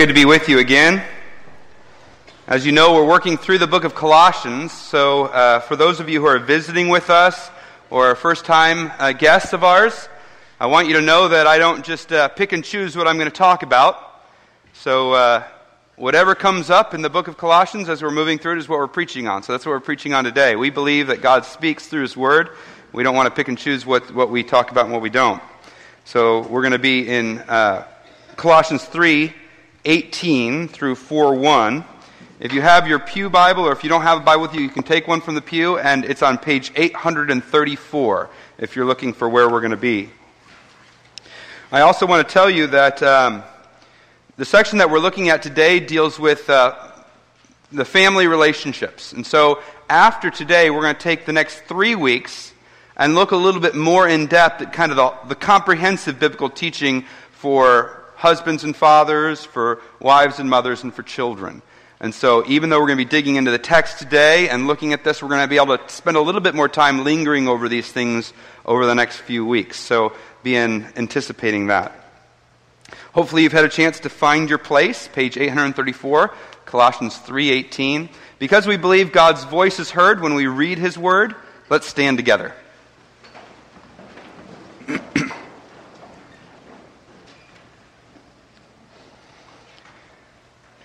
good to be with you again. As you know, we're working through the book of Colossians. So, uh, for those of you who are visiting with us or are first time uh, guests of ours, I want you to know that I don't just uh, pick and choose what I'm going to talk about. So, uh, whatever comes up in the book of Colossians as we're moving through it is what we're preaching on. So, that's what we're preaching on today. We believe that God speaks through His Word. We don't want to pick and choose what, what we talk about and what we don't. So, we're going to be in uh, Colossians 3 18 through 4 1. If you have your Pew Bible, or if you don't have a Bible with you, you can take one from the Pew, and it's on page 834 if you're looking for where we're going to be. I also want to tell you that um, the section that we're looking at today deals with uh, the family relationships. And so after today, we're going to take the next three weeks and look a little bit more in depth at kind of the, the comprehensive biblical teaching for husbands and fathers, for wives and mothers, and for children. And so, even though we're going to be digging into the text today and looking at this, we're going to be able to spend a little bit more time lingering over these things over the next few weeks. So, be in anticipating that. Hopefully, you've had a chance to find your place, page 834, Colossians 3:18. Because we believe God's voice is heard when we read His Word, let's stand together.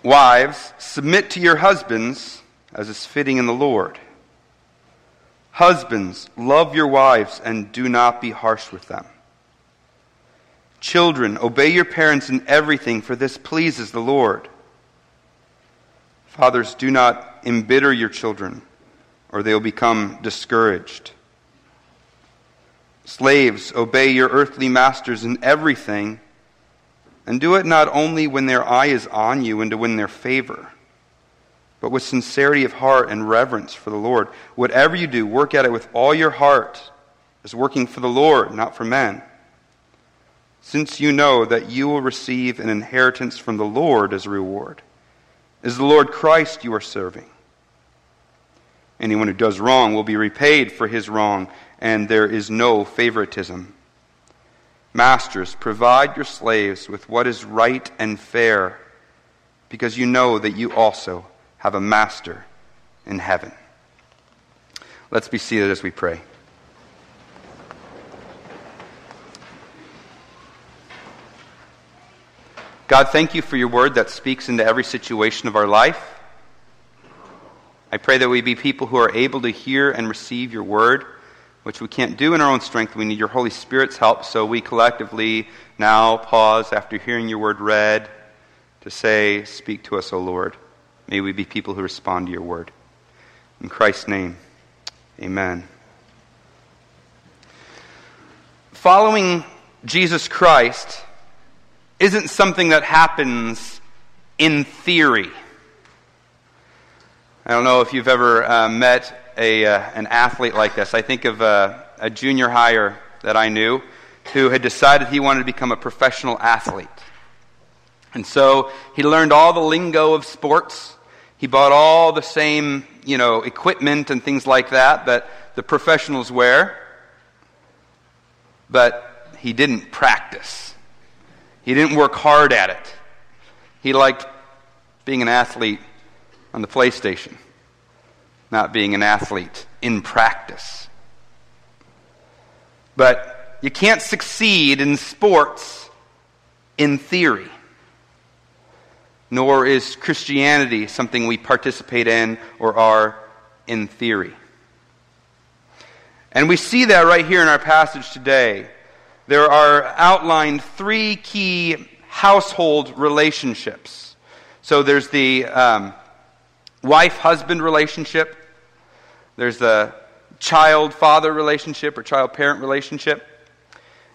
Wives, submit to your husbands as is fitting in the Lord. Husbands, love your wives and do not be harsh with them. Children, obey your parents in everything, for this pleases the Lord. Fathers, do not embitter your children, or they will become discouraged. Slaves, obey your earthly masters in everything and do it not only when their eye is on you and to win their favor, but with sincerity of heart and reverence for the Lord. Whatever you do, work at it with all your heart, as working for the Lord, not for men. Since you know that you will receive an inheritance from the Lord as a reward. Is the Lord Christ you are serving? Anyone who does wrong will be repaid for his wrong, and there is no favoritism. Masters, provide your slaves with what is right and fair, because you know that you also have a master in heaven. Let's be seated as we pray. God, thank you for your word that speaks into every situation of our life. I pray that we be people who are able to hear and receive your word which we can't do in our own strength. We need your Holy Spirit's help. So we collectively now pause after hearing your word read to say, Speak to us, O Lord. May we be people who respond to your word. In Christ's name, amen. Following Jesus Christ isn't something that happens in theory. I don't know if you've ever uh, met a, uh, an athlete like this. I think of uh, a junior higher that I knew who had decided he wanted to become a professional athlete. And so he learned all the lingo of sports. He bought all the same, you know, equipment and things like that that the professionals wear. But he didn't practice. He didn't work hard at it. He liked being an athlete on the PlayStation not being an athlete in practice. But you can't succeed in sports in theory. Nor is Christianity something we participate in or are in theory. And we see that right here in our passage today. There are outlined three key household relationships. So there's the um, wife husband relationship, there's the child father relationship or child parent relationship.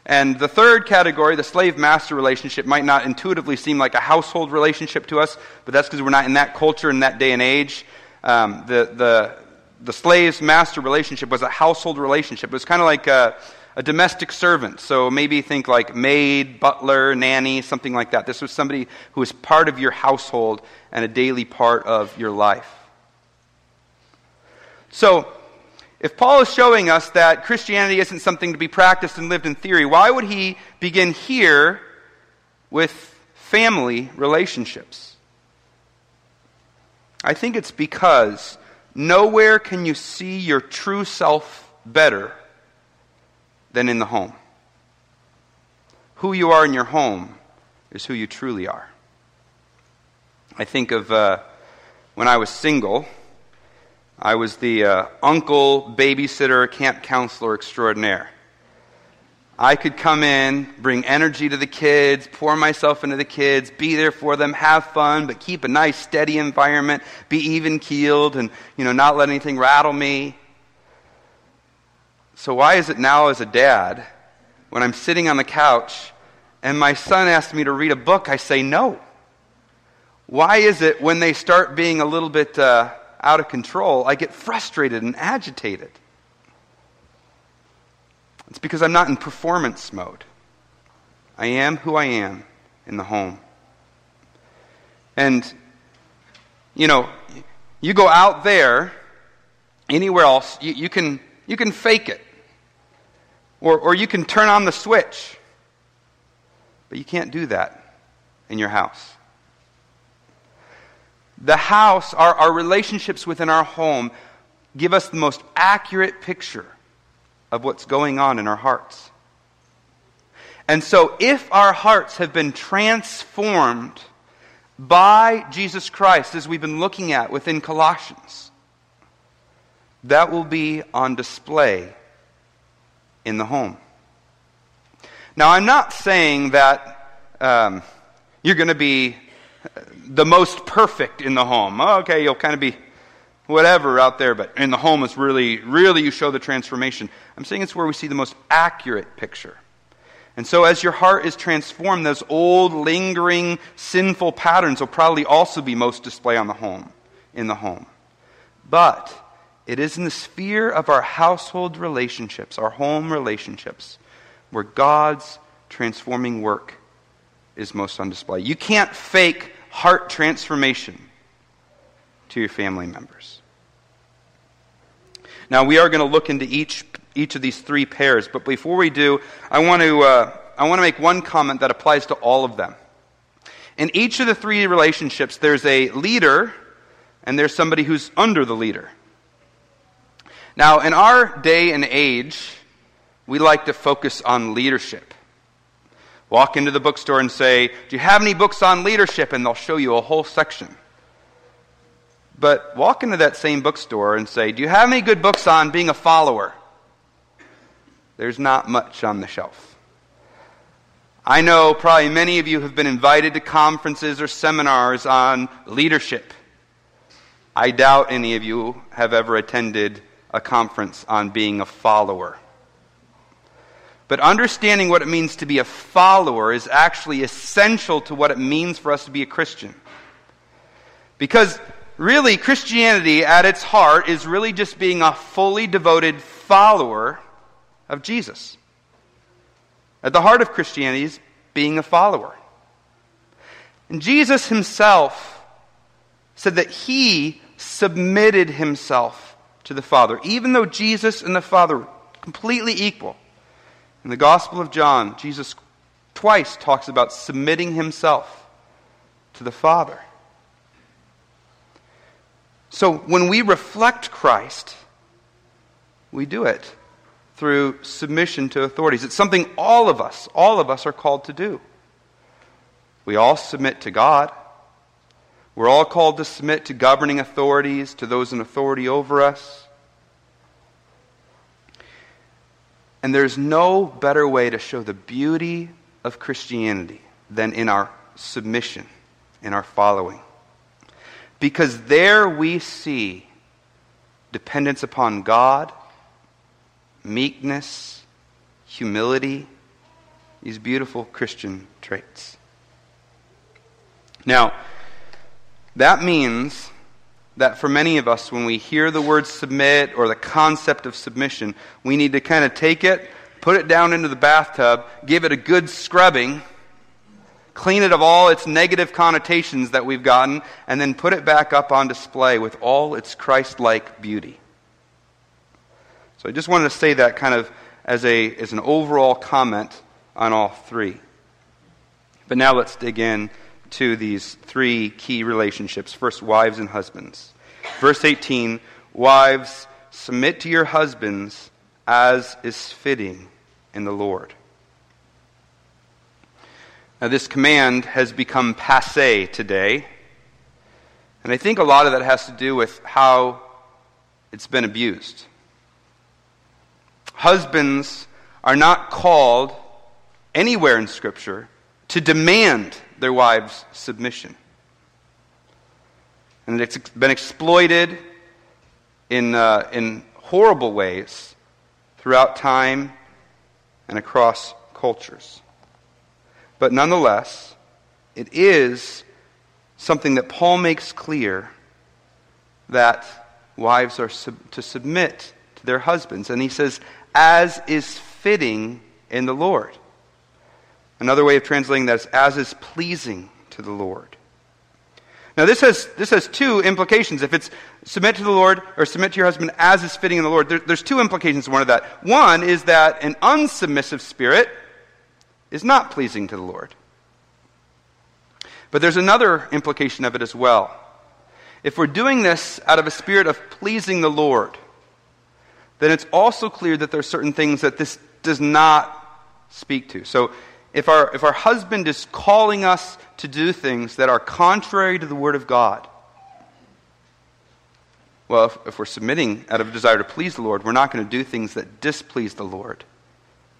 And the third category, the slave master relationship, might not intuitively seem like a household relationship to us, but that's because we're not in that culture in that day and age. Um, the, the, the slave's master relationship was a household relationship. It was kind of like a, a domestic servant. So maybe think like maid, butler, nanny, something like that. This was somebody who was part of your household and a daily part of your life. So, if Paul is showing us that Christianity isn't something to be practiced and lived in theory, why would he begin here with family relationships? I think it's because nowhere can you see your true self better than in the home. Who you are in your home is who you truly are. I think of uh, when I was single, I was the uh, uncle, babysitter, camp counselor extraordinaire. I could come in, bring energy to the kids, pour myself into the kids, be there for them, have fun, but keep a nice, steady environment, be even keeled, and you know, not let anything rattle me. So why is it now, as a dad, when I'm sitting on the couch and my son asks me to read a book, I say no? Why is it when they start being a little bit uh, out of control, I get frustrated and agitated? It's because I'm not in performance mode. I am who I am in the home. And, you know, you go out there, anywhere else, you, you, can, you can fake it. Or, or you can turn on the switch. But you can't do that in your house. The house, our, our relationships within our home, give us the most accurate picture of what's going on in our hearts. And so, if our hearts have been transformed by Jesus Christ, as we've been looking at within Colossians, that will be on display in the home. Now, I'm not saying that um, you're going to be the most perfect in the home. Oh, okay, you'll kind of be whatever out there, but in the home is really, really you show the transformation. I'm saying it's where we see the most accurate picture. And so, as your heart is transformed, those old, lingering, sinful patterns will probably also be most displayed on the home, in the home. But it is in the sphere of our household relationships, our home relationships, where God's transforming work is most on display. You can't fake heart transformation to your family members. Now, we are going to look into each, each of these three pairs, but before we do, I want, to, uh, I want to make one comment that applies to all of them. In each of the three relationships, there's a leader and there's somebody who's under the leader. Now, in our day and age, we like to focus on leadership. Walk into the bookstore and say, Do you have any books on leadership? And they'll show you a whole section. But walk into that same bookstore and say, Do you have any good books on being a follower? There's not much on the shelf. I know probably many of you have been invited to conferences or seminars on leadership. I doubt any of you have ever attended a conference on being a follower. But understanding what it means to be a follower is actually essential to what it means for us to be a Christian. Because really, Christianity at its heart is really just being a fully devoted follower of Jesus. At the heart of Christianity is being a follower. And Jesus himself said that he submitted himself to the Father. Even though Jesus and the Father were completely equal. In the Gospel of John, Jesus twice talks about submitting himself to the Father. So when we reflect Christ, we do it through submission to authorities. It's something all of us, all of us are called to do. We all submit to God. We're all called to submit to governing authorities, to those in authority over us. And there's no better way to show the beauty of Christianity than in our submission, in our following. Because there we see dependence upon God, meekness, humility, these beautiful Christian traits. Now, that means that for many of us, when we hear the word submit or the concept of submission, we need to kind of take it, put it down into the bathtub, give it a good scrubbing, clean it of all its negative connotations that we've gotten, and then put it back up on display with all its Christ like beauty. So I just wanted to say that kind of as, a, as an overall comment on all three. But now let's dig in to these three key relationships first, wives and husbands. Verse 18 Wives, submit to your husbands as is fitting in the Lord. Now, this command has become passe today. And I think a lot of that has to do with how it's been abused. Husbands are not called anywhere in Scripture to demand their wives' submission. And it's been exploited in, uh, in horrible ways throughout time and across cultures. But nonetheless, it is something that Paul makes clear that wives are sub- to submit to their husbands. And he says, as is fitting in the Lord. Another way of translating that is, as is pleasing to the Lord. Now, this has, this has two implications. If it's submit to the Lord or submit to your husband as is fitting in the Lord, there, there's two implications one of that. One is that an unsubmissive spirit is not pleasing to the Lord. But there's another implication of it as well. If we're doing this out of a spirit of pleasing the Lord, then it's also clear that there are certain things that this does not speak to. So if our, if our husband is calling us to do things that are contrary to the Word of God, well, if, if we're submitting out of a desire to please the Lord, we're not going to do things that displease the Lord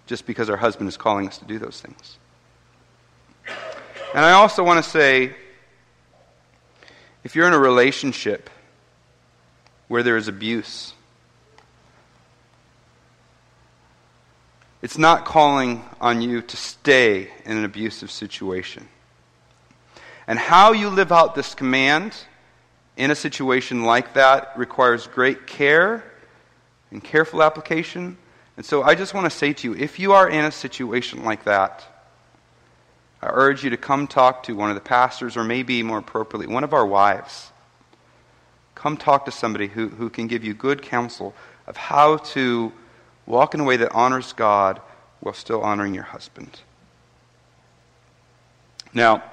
just because our husband is calling us to do those things. And I also want to say if you're in a relationship where there is abuse, it's not calling on you to stay in an abusive situation. And how you live out this command in a situation like that requires great care and careful application. And so I just want to say to you if you are in a situation like that, I urge you to come talk to one of the pastors, or maybe more appropriately, one of our wives. Come talk to somebody who, who can give you good counsel of how to walk in a way that honors God while still honoring your husband. Now,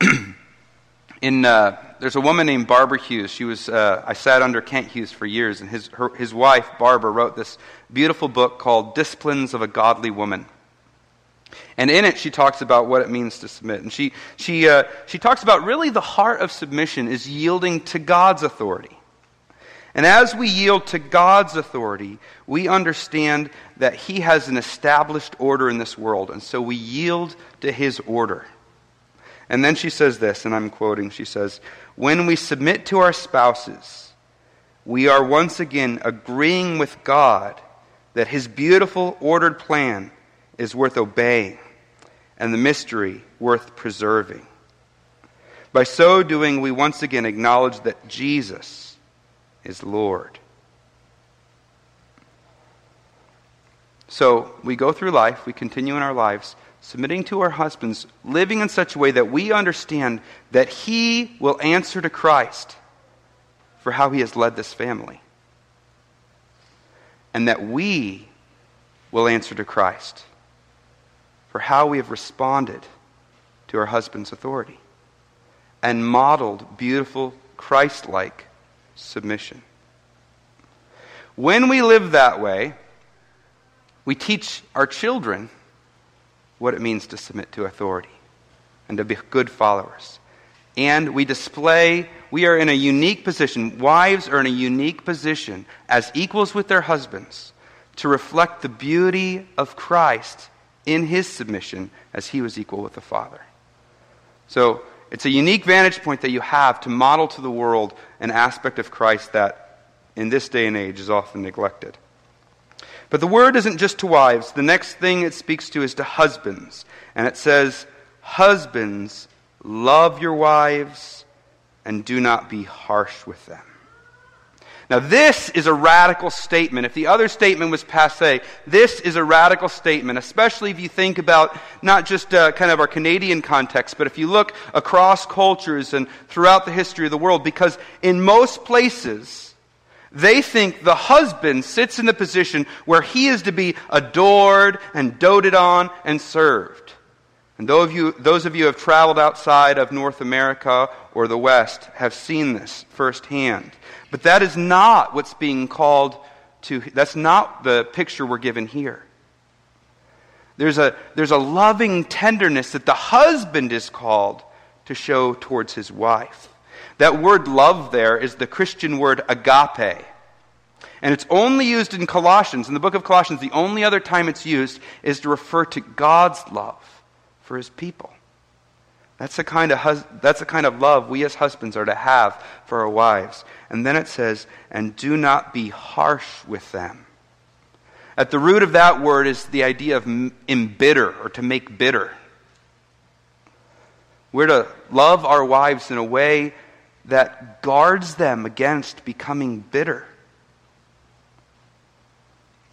in, uh, there's a woman named Barbara Hughes. She was, uh, I sat under Kent Hughes for years, and his, her, his wife, Barbara, wrote this beautiful book called Disciplines of a Godly Woman. And in it, she talks about what it means to submit. And she, she, uh, she talks about really the heart of submission is yielding to God's authority. And as we yield to God's authority, we understand that He has an established order in this world. And so we yield to His order. And then she says this, and I'm quoting, she says, When we submit to our spouses, we are once again agreeing with God that His beautiful, ordered plan is worth obeying and the mystery worth preserving. By so doing, we once again acknowledge that Jesus is Lord. So we go through life, we continue in our lives, submitting to our husbands, living in such a way that we understand that He will answer to Christ for how He has led this family. And that we will answer to Christ for how we have responded to our husband's authority and modeled beautiful, Christ like submission. When we live that way, we teach our children what it means to submit to authority and to be good followers. And we display, we are in a unique position, wives are in a unique position as equals with their husbands to reflect the beauty of Christ in his submission as he was equal with the Father. So it's a unique vantage point that you have to model to the world an aspect of Christ that in this day and age is often neglected. But the word isn't just to wives. The next thing it speaks to is to husbands. And it says, Husbands, love your wives and do not be harsh with them. Now, this is a radical statement. If the other statement was passe, this is a radical statement, especially if you think about not just uh, kind of our Canadian context, but if you look across cultures and throughout the history of the world, because in most places, they think the husband sits in the position where he is to be adored and doted on and served. And those of, you, who have traveled outside of North America or the West have seen this firsthand. But that is not what's being called to, that's not the picture we're given here. There's a, there's a loving tenderness that the husband is called to show towards his wife. That word love there is the Christian word agape. And it's only used in Colossians. In the book of Colossians, the only other time it's used is to refer to God's love for his people. That's the kind of hus- that's the kind of love we as husbands are to have for our wives. And then it says, "And do not be harsh with them." At the root of that word is the idea of embitter or to make bitter. We're to love our wives in a way that guards them against becoming bitter.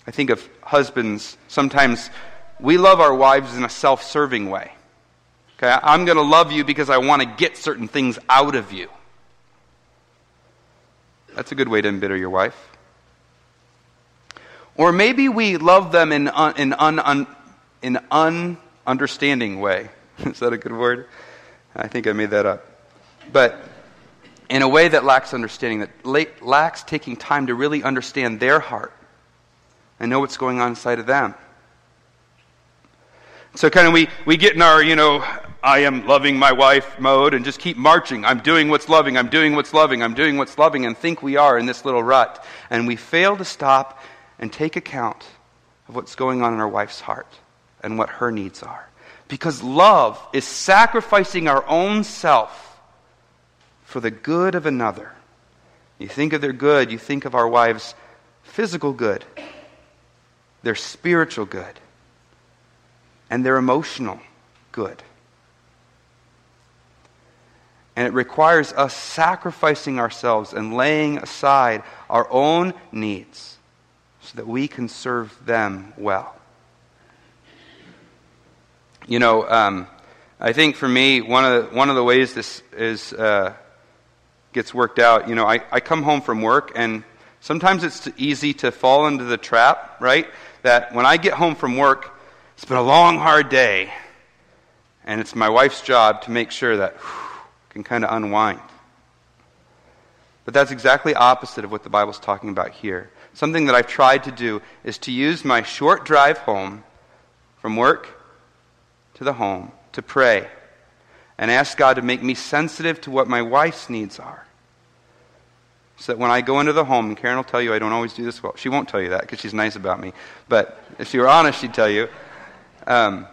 I think of husbands, sometimes we love our wives in a self serving way. Okay, I'm going to love you because I want to get certain things out of you. That's a good way to embitter your wife. Or maybe we love them in an un, un, in ununderstanding way. Is that a good word? I think I made that up. But in a way that lacks understanding, that lacks taking time to really understand their heart and know what's going on inside of them. So kind of we, we get in our, you know, I am loving my wife mode and just keep marching. I'm doing what's loving. I'm doing what's loving. I'm doing what's loving and think we are in this little rut. And we fail to stop and take account of what's going on in our wife's heart and what her needs are. Because love is sacrificing our own self for the good of another. You think of their good, you think of our wives' physical good, their spiritual good, and their emotional good. And it requires us sacrificing ourselves and laying aside our own needs so that we can serve them well. You know, um, I think for me, one of the, one of the ways this is uh, gets worked out, you know, I, I come home from work and sometimes it's easy to fall into the trap, right? That when I get home from work, it's been a long, hard day, and it's my wife's job to make sure that whew, can kind of unwind. But that's exactly opposite of what the Bible's talking about here. Something that I've tried to do is to use my short drive home from work to the home to pray and ask God to make me sensitive to what my wife's needs are. So that when I go into the home, and Karen will tell you I don't always do this well. She won't tell you that because she's nice about me. But if she were honest, she'd tell you. Um,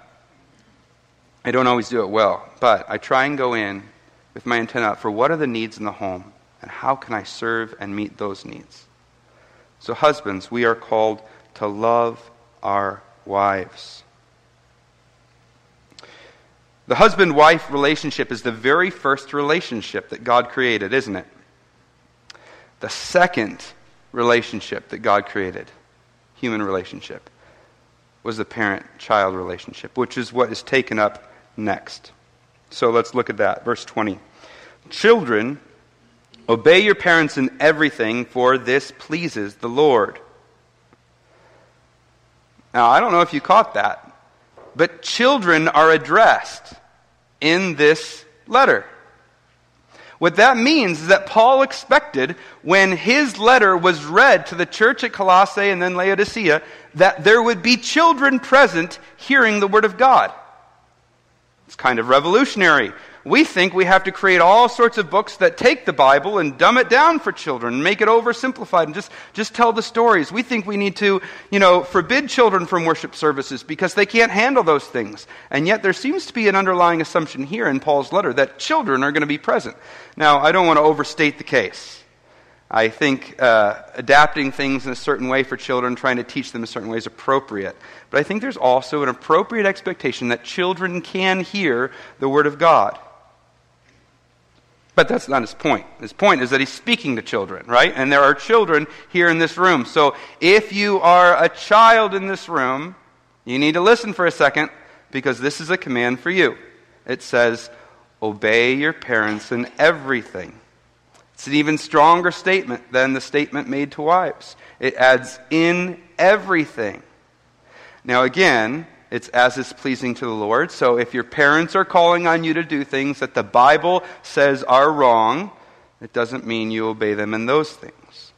I don't always do it well, but I try and go in with my antenna up for what are the needs in the home and how can I serve and meet those needs. So, husbands, we are called to love our wives. The husband wife relationship is the very first relationship that God created, isn't it? The second relationship that God created, human relationship, was the parent child relationship, which is what is taken up next. So let's look at that. Verse 20. Children, obey your parents in everything, for this pleases the Lord. Now, I don't know if you caught that, but children are addressed in this letter. What that means is that Paul expected when his letter was read to the church at Colossae and then Laodicea that there would be children present hearing the Word of God. It's kind of revolutionary. We think we have to create all sorts of books that take the Bible and dumb it down for children, make it oversimplified, and just, just tell the stories. We think we need to, you know, forbid children from worship services because they can't handle those things. And yet there seems to be an underlying assumption here in Paul's letter that children are going to be present. Now, I don't want to overstate the case. I think uh, adapting things in a certain way for children, trying to teach them a certain way is appropriate. But I think there's also an appropriate expectation that children can hear the Word of God. But that's not his point. His point is that he's speaking to children, right? And there are children here in this room. So if you are a child in this room, you need to listen for a second because this is a command for you. It says, Obey your parents in everything it's an even stronger statement than the statement made to wives. It adds in everything. Now, again, it's as is pleasing to the Lord. So if your parents are calling on you to do things that the Bible says are wrong, it doesn't mean you obey them in those things.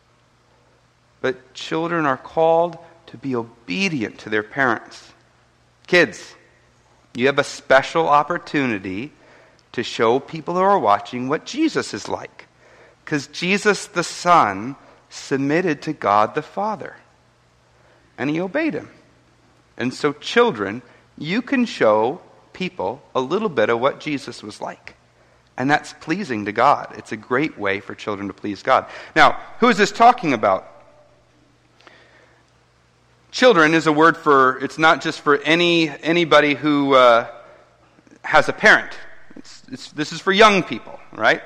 But children are called to be obedient to their parents. Kids, you have a special opportunity to show people who are watching what Jesus is like. Because Jesus the Son submitted to God the Father, and he obeyed him. And so, children, you can show people a little bit of what Jesus was like. And that's pleasing to God. It's a great way for children to please God. Now, who is this talking about? Children is a word for, it's not just for any, anybody who uh, has a parent. It's, it's, this is for young people, right?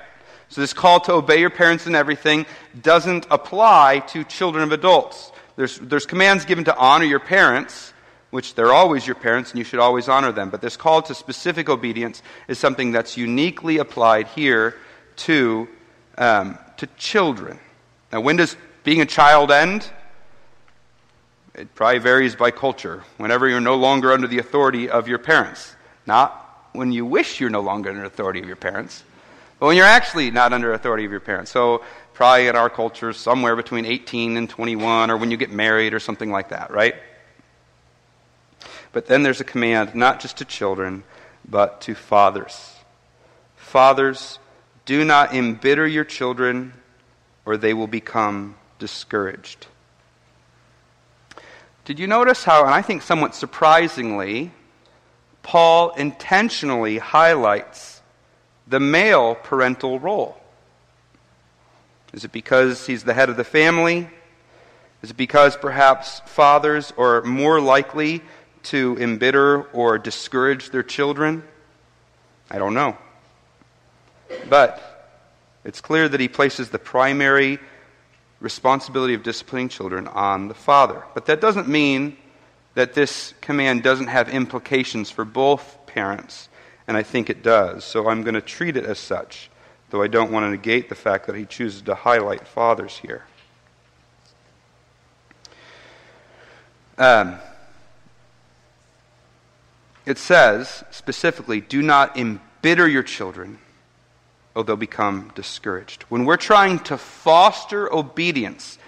So, this call to obey your parents in everything doesn't apply to children of adults. There's, there's commands given to honor your parents, which they're always your parents and you should always honor them. But this call to specific obedience is something that's uniquely applied here to, um, to children. Now, when does being a child end? It probably varies by culture. Whenever you're no longer under the authority of your parents. Not when you wish you're no longer under authority of your parents, but when you're actually not under authority of your parents. So, probably in our culture, somewhere between 18 and 21, or when you get married, or something like that, right? But then there's a command not just to children, but to fathers. Fathers, do not embitter your children, or they will become discouraged. Did you notice how, and I think somewhat surprisingly, Paul intentionally highlights the male parental role? Is it because he's the head of the family? Is it because perhaps fathers are more likely to embitter or discourage their children? I don't know. But it's clear that he places the primary responsibility of disciplining children on the father. But that doesn't mean that this command doesn't have implications for both parents, and I think it does. So I'm going to treat it as such, though I don't want to negate the fact that he chooses to highlight fathers here. Um, it says specifically, do not embitter your children, or they'll become discouraged. When we're trying to foster obedience,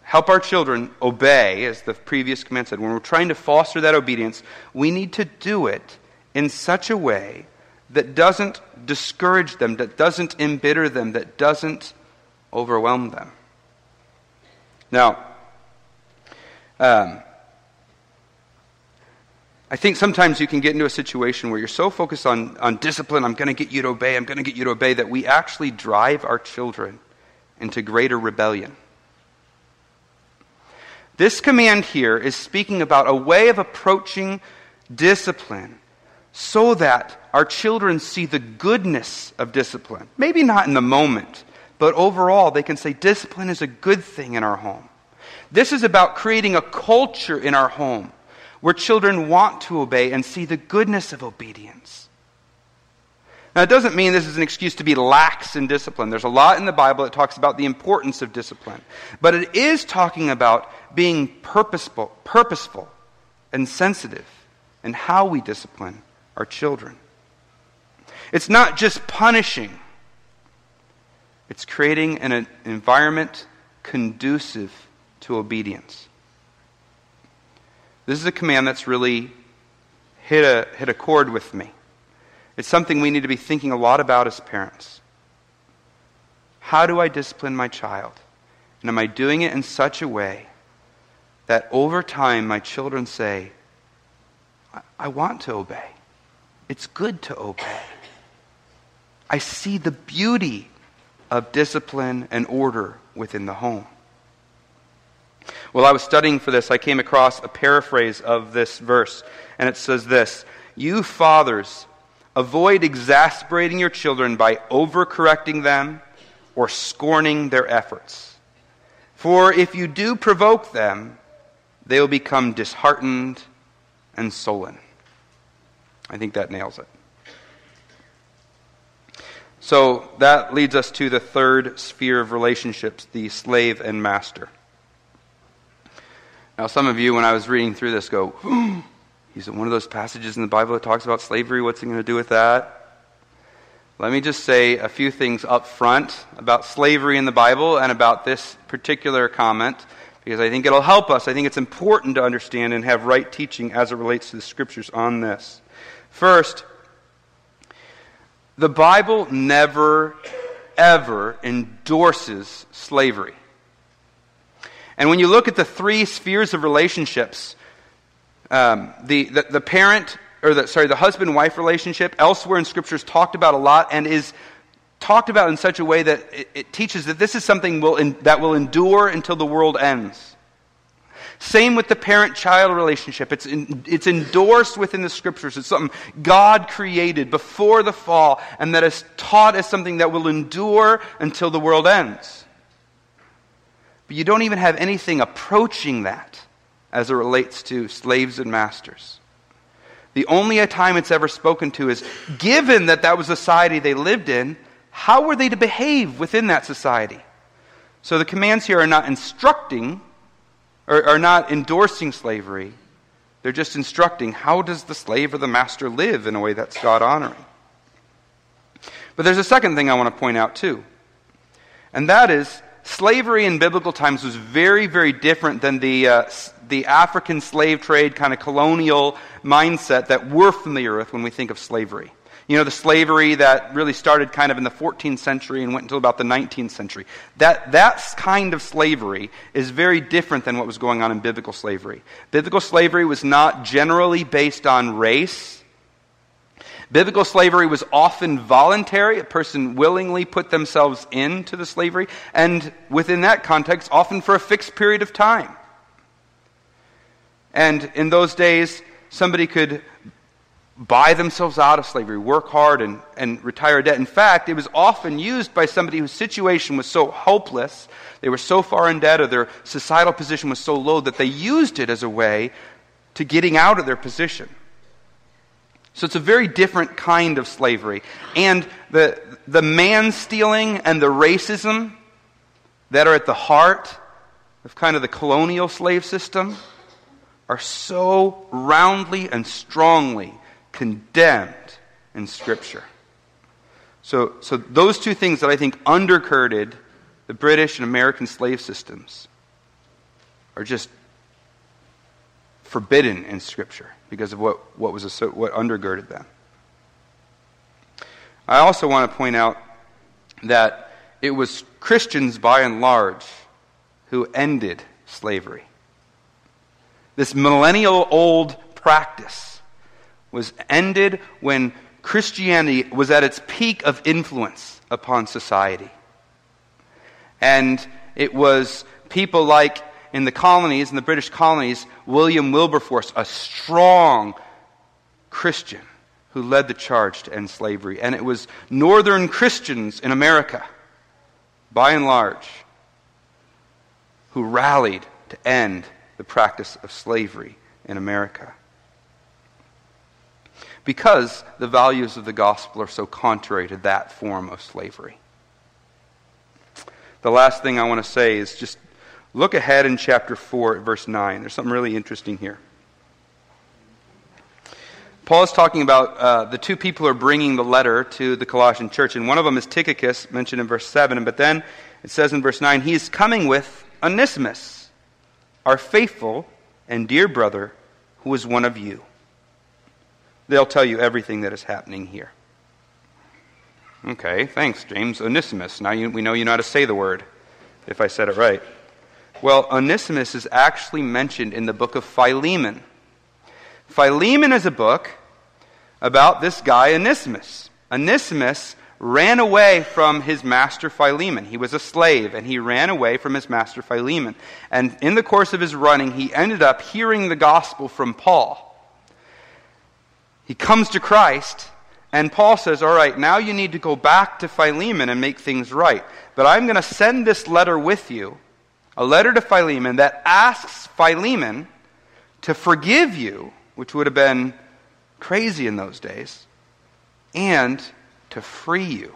help our children obey, as the previous command said, when we're trying to foster that obedience, we need to do it in such a way that doesn't discourage them, that doesn't embitter them, that doesn't overwhelm them. Now, um, I think sometimes you can get into a situation where you're so focused on, on discipline, I'm going to get you to obey, I'm going to get you to obey, that we actually drive our children into greater rebellion. This command here is speaking about a way of approaching discipline so that our children see the goodness of discipline. Maybe not in the moment, but overall, they can say discipline is a good thing in our home. This is about creating a culture in our home where children want to obey and see the goodness of obedience. Now, it doesn't mean this is an excuse to be lax in discipline. There's a lot in the Bible that talks about the importance of discipline. But it is talking about being purposeful, purposeful and sensitive in how we discipline our children. It's not just punishing, it's creating an environment conducive to obedience. This is a command that's really hit a, hit a chord with me. It's something we need to be thinking a lot about as parents. How do I discipline my child? And am I doing it in such a way that over time my children say, I, I want to obey? It's good to obey. I see the beauty of discipline and order within the home. While I was studying for this, I came across a paraphrase of this verse, and it says this You fathers, avoid exasperating your children by overcorrecting them or scorning their efforts. For if you do provoke them, they will become disheartened and sullen. I think that nails it. So that leads us to the third sphere of relationships the slave and master. Now, some of you, when I was reading through this, go, it one of those passages in the Bible that talks about slavery? What's it going to do with that? Let me just say a few things up front about slavery in the Bible and about this particular comment because I think it'll help us. I think it's important to understand and have right teaching as it relates to the scriptures on this. First, the Bible never, ever endorses slavery. And when you look at the three spheres of relationships, um, the, the, the parent, or the, sorry, the husband wife relationship, elsewhere in Scripture is talked about a lot and is talked about in such a way that it, it teaches that this is something will in, that will endure until the world ends. Same with the parent child relationship. It's, in, it's endorsed within the scriptures. It's something God created before the fall and that is taught as something that will endure until the world ends. But you don't even have anything approaching that as it relates to slaves and masters. The only time it's ever spoken to is given that that was the society they lived in, how were they to behave within that society? So the commands here are not instructing or are not endorsing slavery. They're just instructing how does the slave or the master live in a way that's God honoring. But there's a second thing I want to point out too. And that is slavery in biblical times was very, very different than the, uh, the African slave trade kind of colonial mindset that we're familiar with when we think of slavery. You know, the slavery that really started kind of in the 14th century and went until about the 19th century. That, that kind of slavery is very different than what was going on in biblical slavery. Biblical slavery was not generally based on race Biblical slavery was often voluntary. A person willingly put themselves into the slavery, and within that context, often for a fixed period of time. And in those days, somebody could buy themselves out of slavery, work hard, and, and retire debt. In fact, it was often used by somebody whose situation was so hopeless, they were so far in debt, or their societal position was so low that they used it as a way to getting out of their position. So it's a very different kind of slavery. And the, the man stealing and the racism that are at the heart of kind of the colonial slave system are so roundly and strongly condemned in Scripture. So, so those two things that I think undergirded the British and American slave systems are just forbidden in Scripture because of what, what, was what undergirded them. I also want to point out that it was Christians, by and large, who ended slavery. This millennial old practice was ended when Christianity was at its peak of influence upon society. And it was people like in the colonies, in the British colonies, William Wilberforce, a strong Christian who led the charge to end slavery. And it was northern Christians in America, by and large, who rallied to end the practice of slavery in America. Because the values of the gospel are so contrary to that form of slavery. The last thing I want to say is just Look ahead in chapter 4, verse 9. There's something really interesting here. Paul is talking about uh, the two people are bringing the letter to the Colossian church, and one of them is Tychicus, mentioned in verse 7. But then it says in verse 9, he is coming with Onesimus, our faithful and dear brother, who is one of you. They'll tell you everything that is happening here. Okay, thanks, James. Onesimus. Now you, we know you know how to say the word, if I said it right. Well, Onesimus is actually mentioned in the book of Philemon. Philemon is a book about this guy, Onesimus. Onesimus ran away from his master Philemon. He was a slave, and he ran away from his master Philemon. And in the course of his running, he ended up hearing the gospel from Paul. He comes to Christ, and Paul says, All right, now you need to go back to Philemon and make things right. But I'm going to send this letter with you a letter to Philemon that asks Philemon to forgive you, which would have been crazy in those days, and to free you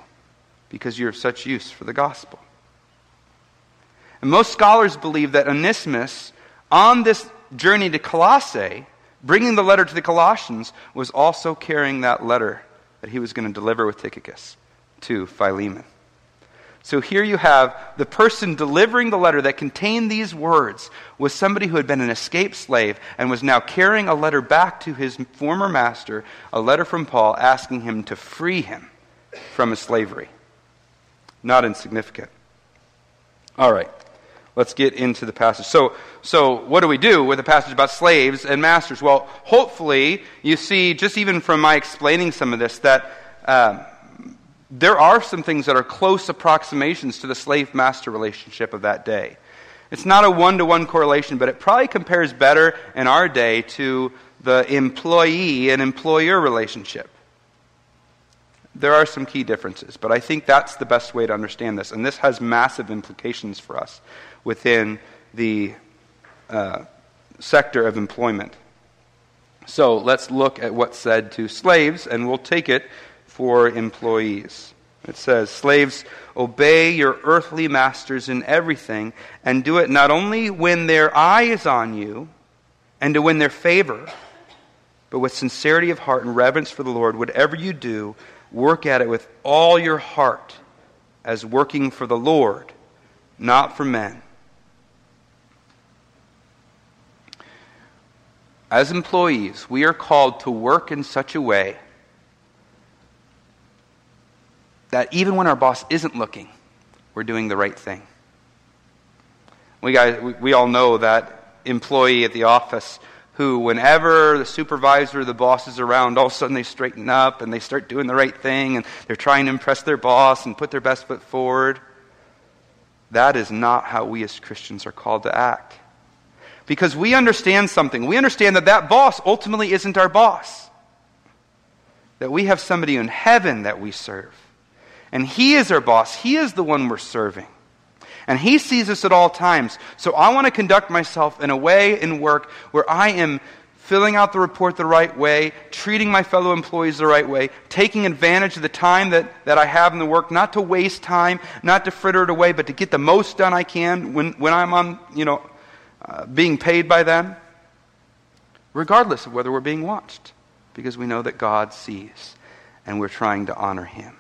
because you're of such use for the gospel. And most scholars believe that Onesimus, on this journey to Colossae, bringing the letter to the Colossians, was also carrying that letter that he was going to deliver with Tychicus to Philemon. So here you have the person delivering the letter that contained these words was somebody who had been an escaped slave and was now carrying a letter back to his former master, a letter from Paul asking him to free him from his slavery. Not insignificant. All right. Let's get into the passage. So, so what do we do with a passage about slaves and masters? Well, hopefully, you see, just even from my explaining some of this, that um, there are some things that are close approximations to the slave master relationship of that day. It's not a one to one correlation, but it probably compares better in our day to the employee and employer relationship. There are some key differences, but I think that's the best way to understand this. And this has massive implications for us within the uh, sector of employment. So let's look at what's said to slaves, and we'll take it for employees. It says, Slaves, obey your earthly masters in everything, and do it not only when their eye is on you and to win their favor, but with sincerity of heart and reverence for the Lord. Whatever you do, work at it with all your heart, as working for the Lord, not for men. As employees, we are called to work in such a way that even when our boss isn't looking, we're doing the right thing. We, guys, we, we all know that employee at the office who, whenever the supervisor or the boss is around, all of a sudden they straighten up and they start doing the right thing and they're trying to impress their boss and put their best foot forward. That is not how we as Christians are called to act. Because we understand something. We understand that that boss ultimately isn't our boss. That we have somebody in heaven that we serve. And He is our boss. He is the one we're serving. And He sees us at all times. So I want to conduct myself in a way in work where I am filling out the report the right way, treating my fellow employees the right way, taking advantage of the time that, that I have in the work, not to waste time, not to fritter it away, but to get the most done I can when, when I'm on, you know, uh, being paid by them, regardless of whether we're being watched, because we know that God sees and we're trying to honor Him.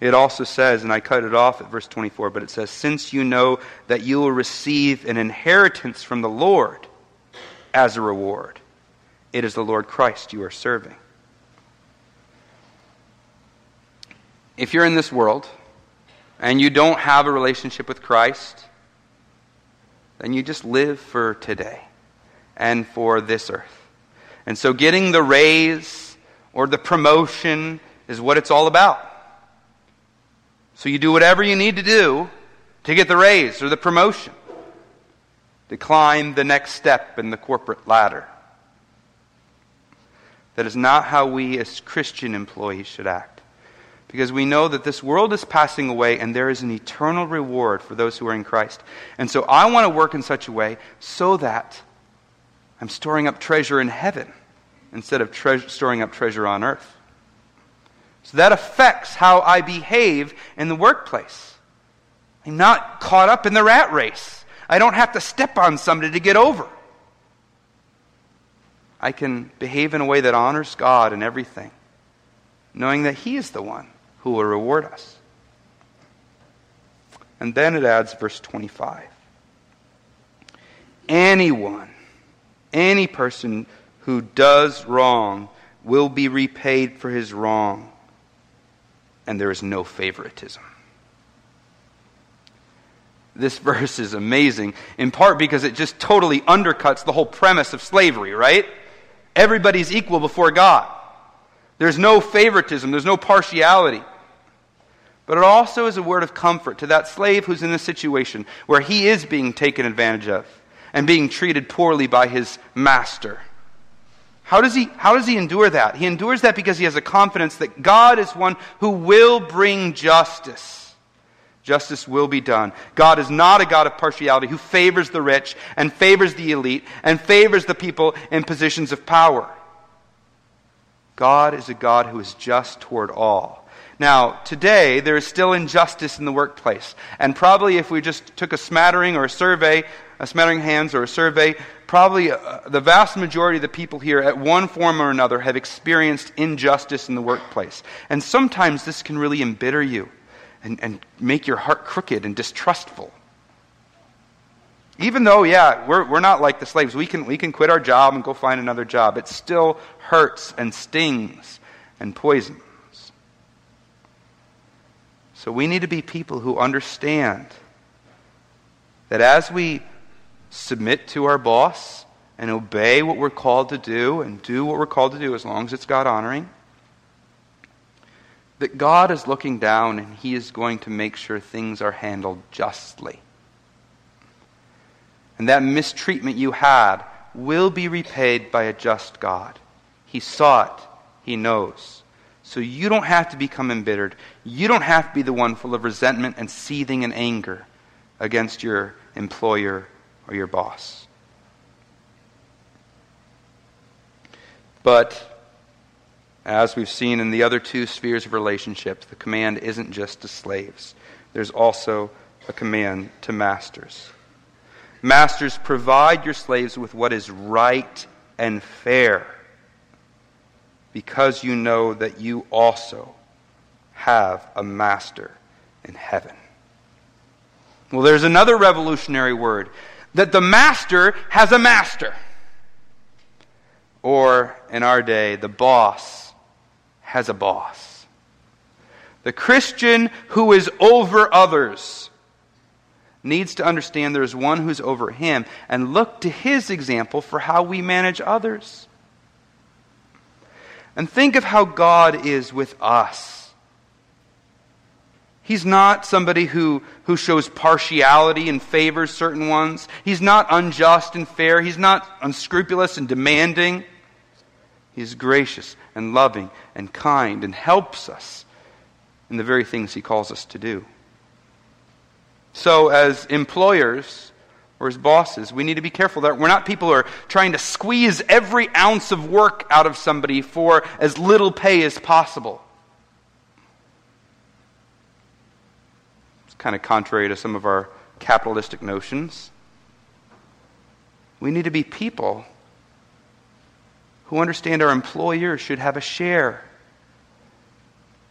It also says, and I cut it off at verse 24, but it says, Since you know that you will receive an inheritance from the Lord as a reward, it is the Lord Christ you are serving. If you're in this world and you don't have a relationship with Christ, then you just live for today and for this earth. And so getting the raise or the promotion is what it's all about. So you do whatever you need to do to get the raise or the promotion, to climb the next step in the corporate ladder. That is not how we as Christian employees should act. Because we know that this world is passing away and there is an eternal reward for those who are in Christ. And so I want to work in such a way so that I'm storing up treasure in heaven instead of tre- storing up treasure on earth. So that affects how I behave in the workplace. I'm not caught up in the rat race. I don't have to step on somebody to get over. I can behave in a way that honors God in everything, knowing that He is the one who will reward us. And then it adds verse 25. Anyone, any person who does wrong will be repaid for his wrong and there is no favoritism. This verse is amazing, in part because it just totally undercuts the whole premise of slavery, right? Everybody's equal before God. There's no favoritism, there's no partiality. But it also is a word of comfort to that slave who's in a situation where he is being taken advantage of and being treated poorly by his master. How does, he, how does he endure that? He endures that because he has a confidence that God is one who will bring justice. Justice will be done. God is not a God of partiality who favors the rich and favors the elite and favors the people in positions of power. God is a God who is just toward all. Now, today, there is still injustice in the workplace. And probably if we just took a smattering or a survey a smattering hands or a survey, probably uh, the vast majority of the people here, at one form or another, have experienced injustice in the workplace. And sometimes this can really embitter you and, and make your heart crooked and distrustful. Even though, yeah, we're, we're not like the slaves. We can, we can quit our job and go find another job. It still hurts and stings and poisons. So we need to be people who understand that as we submit to our boss and obey what we're called to do and do what we're called to do as long as it's God honoring, that God is looking down and He is going to make sure things are handled justly. And that mistreatment you had will be repaid by a just God. He saw it, He knows. So you don't have to become embittered. You don't have to be the one full of resentment and seething and anger against your employer or your boss. But as we've seen in the other two spheres of relationships, the command isn't just to slaves, there's also a command to masters. Masters, provide your slaves with what is right and fair, because you know that you also have a master in heaven. Well, there's another revolutionary word that the master has a master. Or, in our day, the boss has a boss. The Christian who is over others needs to understand there is one who's over him and look to his example for how we manage others. And think of how God is with us. He's not somebody who, who shows partiality and favors certain ones. He's not unjust and fair. He's not unscrupulous and demanding. He's gracious and loving and kind and helps us in the very things he calls us to do. So, as employers or as bosses, we need to be careful that we're not people who are trying to squeeze every ounce of work out of somebody for as little pay as possible. Kind of contrary to some of our capitalistic notions. We need to be people who understand our employers should have a share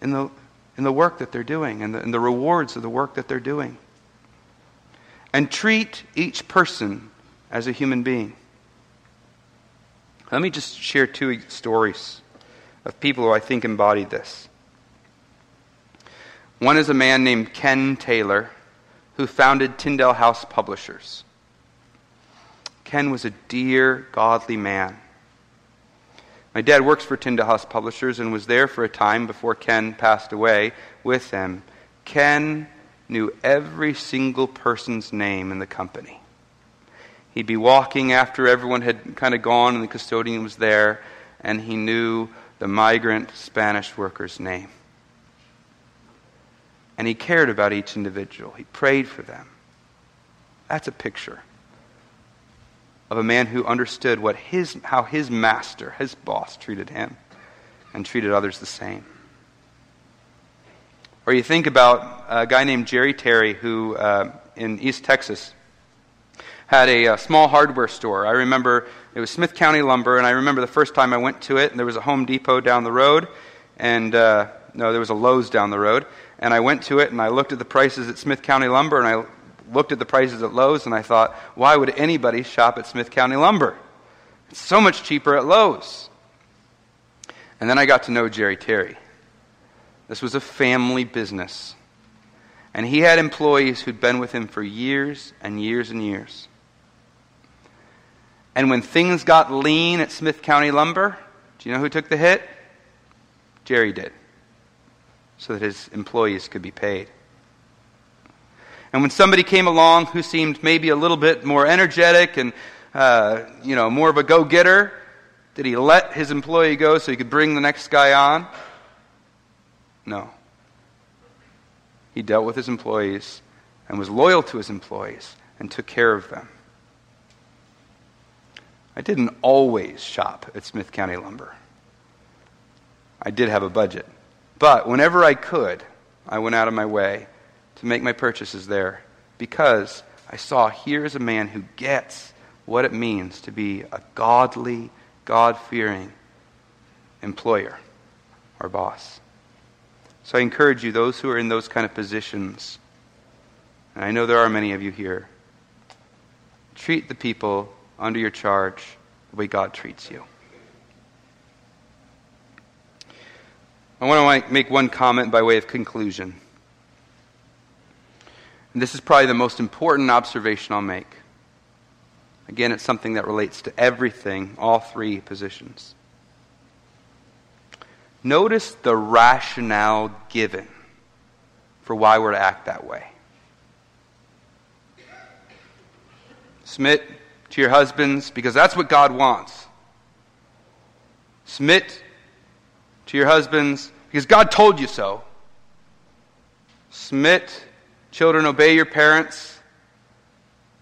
in the, in the work that they're doing and the, the rewards of the work that they're doing and treat each person as a human being. Let me just share two stories of people who I think embodied this. One is a man named Ken Taylor who founded Tyndale House Publishers. Ken was a dear, godly man. My dad works for Tyndale House Publishers and was there for a time before Ken passed away with them. Ken knew every single person's name in the company. He'd be walking after everyone had kind of gone and the custodian was there, and he knew the migrant Spanish worker's name. And he cared about each individual, he prayed for them. That's a picture of a man who understood what his, how his master, his boss, treated him and treated others the same. Or you think about a guy named Jerry Terry who, uh, in East Texas, had a, a, small hardware store. I remember it was Smith County Lumber, and I remember the first time I went to it, and there was a Home Depot down the road, and uh, no, there was a Lowe's down the road. And I went to it, and I looked at the prices at Smith County Lumber, and I looked at the prices at Lowe's, and I thought, why would anybody shop at Smith County Lumber? It's so much cheaper at Lowe's. And then I got to know Jerry Terry. This was a family business. And he had employees who'd been with him for years and years and years. And when things got lean at Smith County Lumber, do you know who took the hit? Jerry did, so that his employees could be paid. And when somebody came along who seemed maybe a little bit more energetic and uh, you know more of a go-getter, did he let his employee go so he could bring the next guy on? No. He dealt with his employees and was loyal to his employees and took care of them. I didn't always shop at Smith County Lumber. I did have a budget. But whenever I could, I went out of my way to make my purchases there because I saw here's a man who gets what it means to be a godly, God fearing employer or boss. So I encourage you, those who are in those kind of positions, and I know there are many of you here, treat the people under your charge the way God treats you. I want to make one comment by way of conclusion. And this is probably the most important observation I'll make. Again, it's something that relates to everything, all three positions. Notice the rationale given for why we're to act that way. Submit to your husbands because that's what God wants. Submit to your husbands because God told you so. Submit, children, obey your parents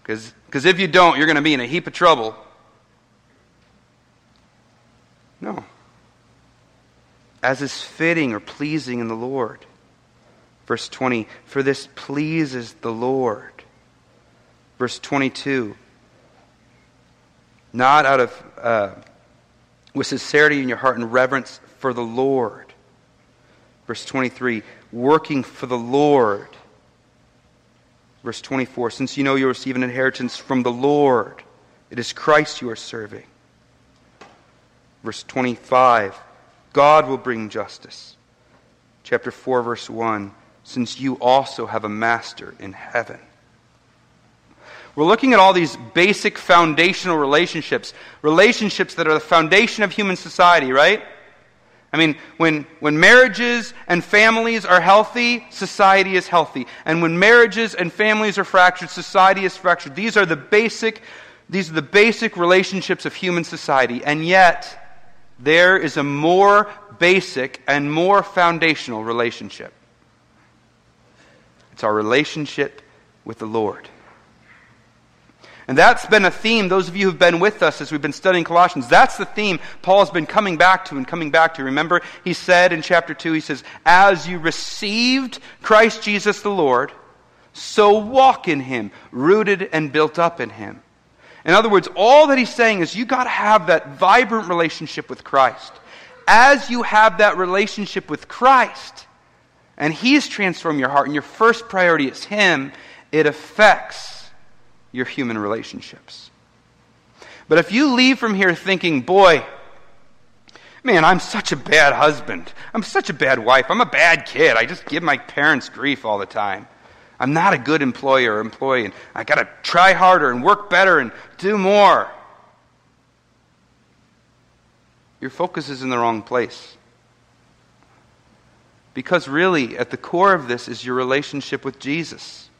because if you don't, you're going to be in a heap of trouble. No. As is fitting or pleasing in the Lord. Verse 20, for this pleases the Lord. Verse 22, not out of, uh, with sincerity in your heart and reverence for the Lord. Verse 23, working for the Lord. Verse 24, since you know you'll receive an inheritance from the Lord, it is Christ you are serving. Verse 25, God will bring justice. Chapter 4, verse 1, since you also have a master in heaven. We're looking at all these basic foundational relationships, relationships that are the foundation of human society, right? I mean, when, when marriages and families are healthy, society is healthy. And when marriages and families are fractured, society is fractured. These are the basic, these are the basic relationships of human society. And yet, there is a more basic and more foundational relationship. It's our relationship with the Lord. And that's been a theme, those of you who've been with us as we've been studying Colossians, that's the theme Paul's been coming back to and coming back to. Remember, he said in chapter 2, he says, As you received Christ Jesus the Lord, so walk in him, rooted and built up in him. In other words, all that he's saying is you got to have that vibrant relationship with Christ. As you have that relationship with Christ, and he's transformed your heart, and your first priority is him, it affects your human relationships. But if you leave from here thinking, boy, man, I'm such a bad husband, I'm such a bad wife, I'm a bad kid, I just give my parents grief all the time. I'm not a good employer or employee, and I got to try harder and work better and do more. Your focus is in the wrong place. Because really, at the core of this is your relationship with Jesus.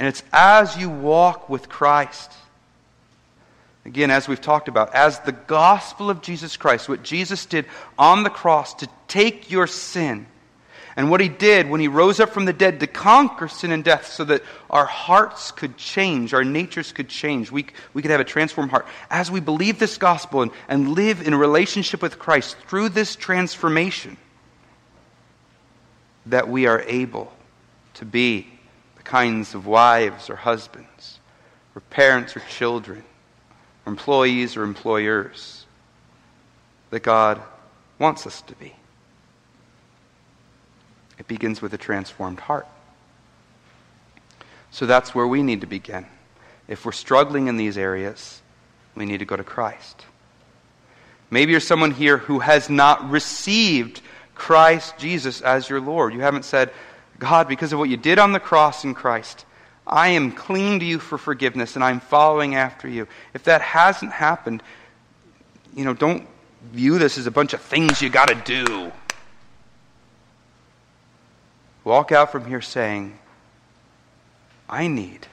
And it's as you walk with Christ. Again, as we've talked about, as the gospel of Jesus Christ, what Jesus did on the cross to take your sin, and what he did when he rose up from the dead to conquer sin and death so that our hearts could change, our natures could change, we, we could have a transformed heart. As we believe this gospel and, and live in relationship with Christ through this transformation, that we are able to be kinds of wives or husbands, or parents or children, or employees or employers that God wants us to be. It begins with a transformed heart. So that's where we need to begin. If we're struggling in these areas, we need to go to Christ. Maybe you're someone here who has not received Christ Jesus as your Lord. You haven't said, God, because of what you did on the cross in Christ, I am clinging to you for forgiveness and I'm following after you. If that hasn't happened, you know, don't view this as a bunch of things you got to do. Walk out from here saying, I need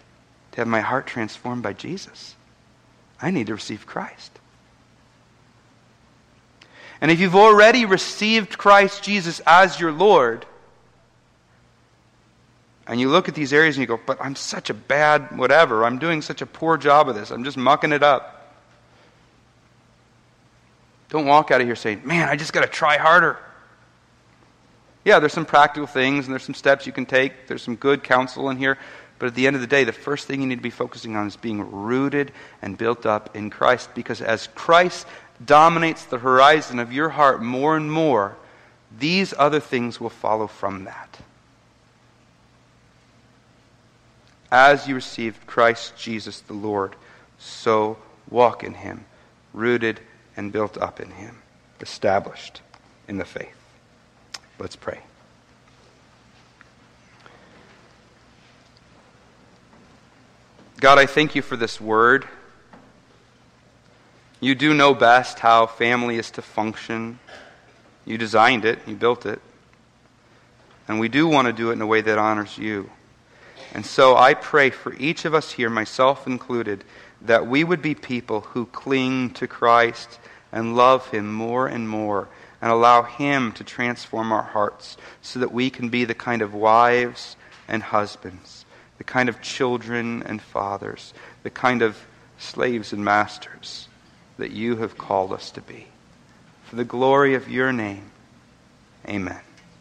to have my heart transformed by Jesus. I need to receive Christ. And if you've already received Christ Jesus as your Lord, and you look at these areas and you go, but I'm such a bad whatever. I'm doing such a poor job of this. I'm just mucking it up. Don't walk out of here saying, man, I just got to try harder. Yeah, there's some practical things and there's some steps you can take. There's some good counsel in here. But at the end of the day, the first thing you need to be focusing on is being rooted and built up in Christ. Because as Christ dominates the horizon of your heart more and more, these other things will follow from that. As you received Christ Jesus the Lord, so walk in him, rooted and built up in him, established in the faith. Let's pray. God, I thank you for this word. You do know best how family is to function. You designed it, you built it. And we do want to do it in a way that honors you. And so I pray for each of us here, myself included, that we would be people who cling to Christ and love Him more and more and allow Him to transform our hearts so that we can be the kind of wives and husbands the kind of children and fathers, the kind of slaves and masters that you have called us to be. For the glory of your name, amen.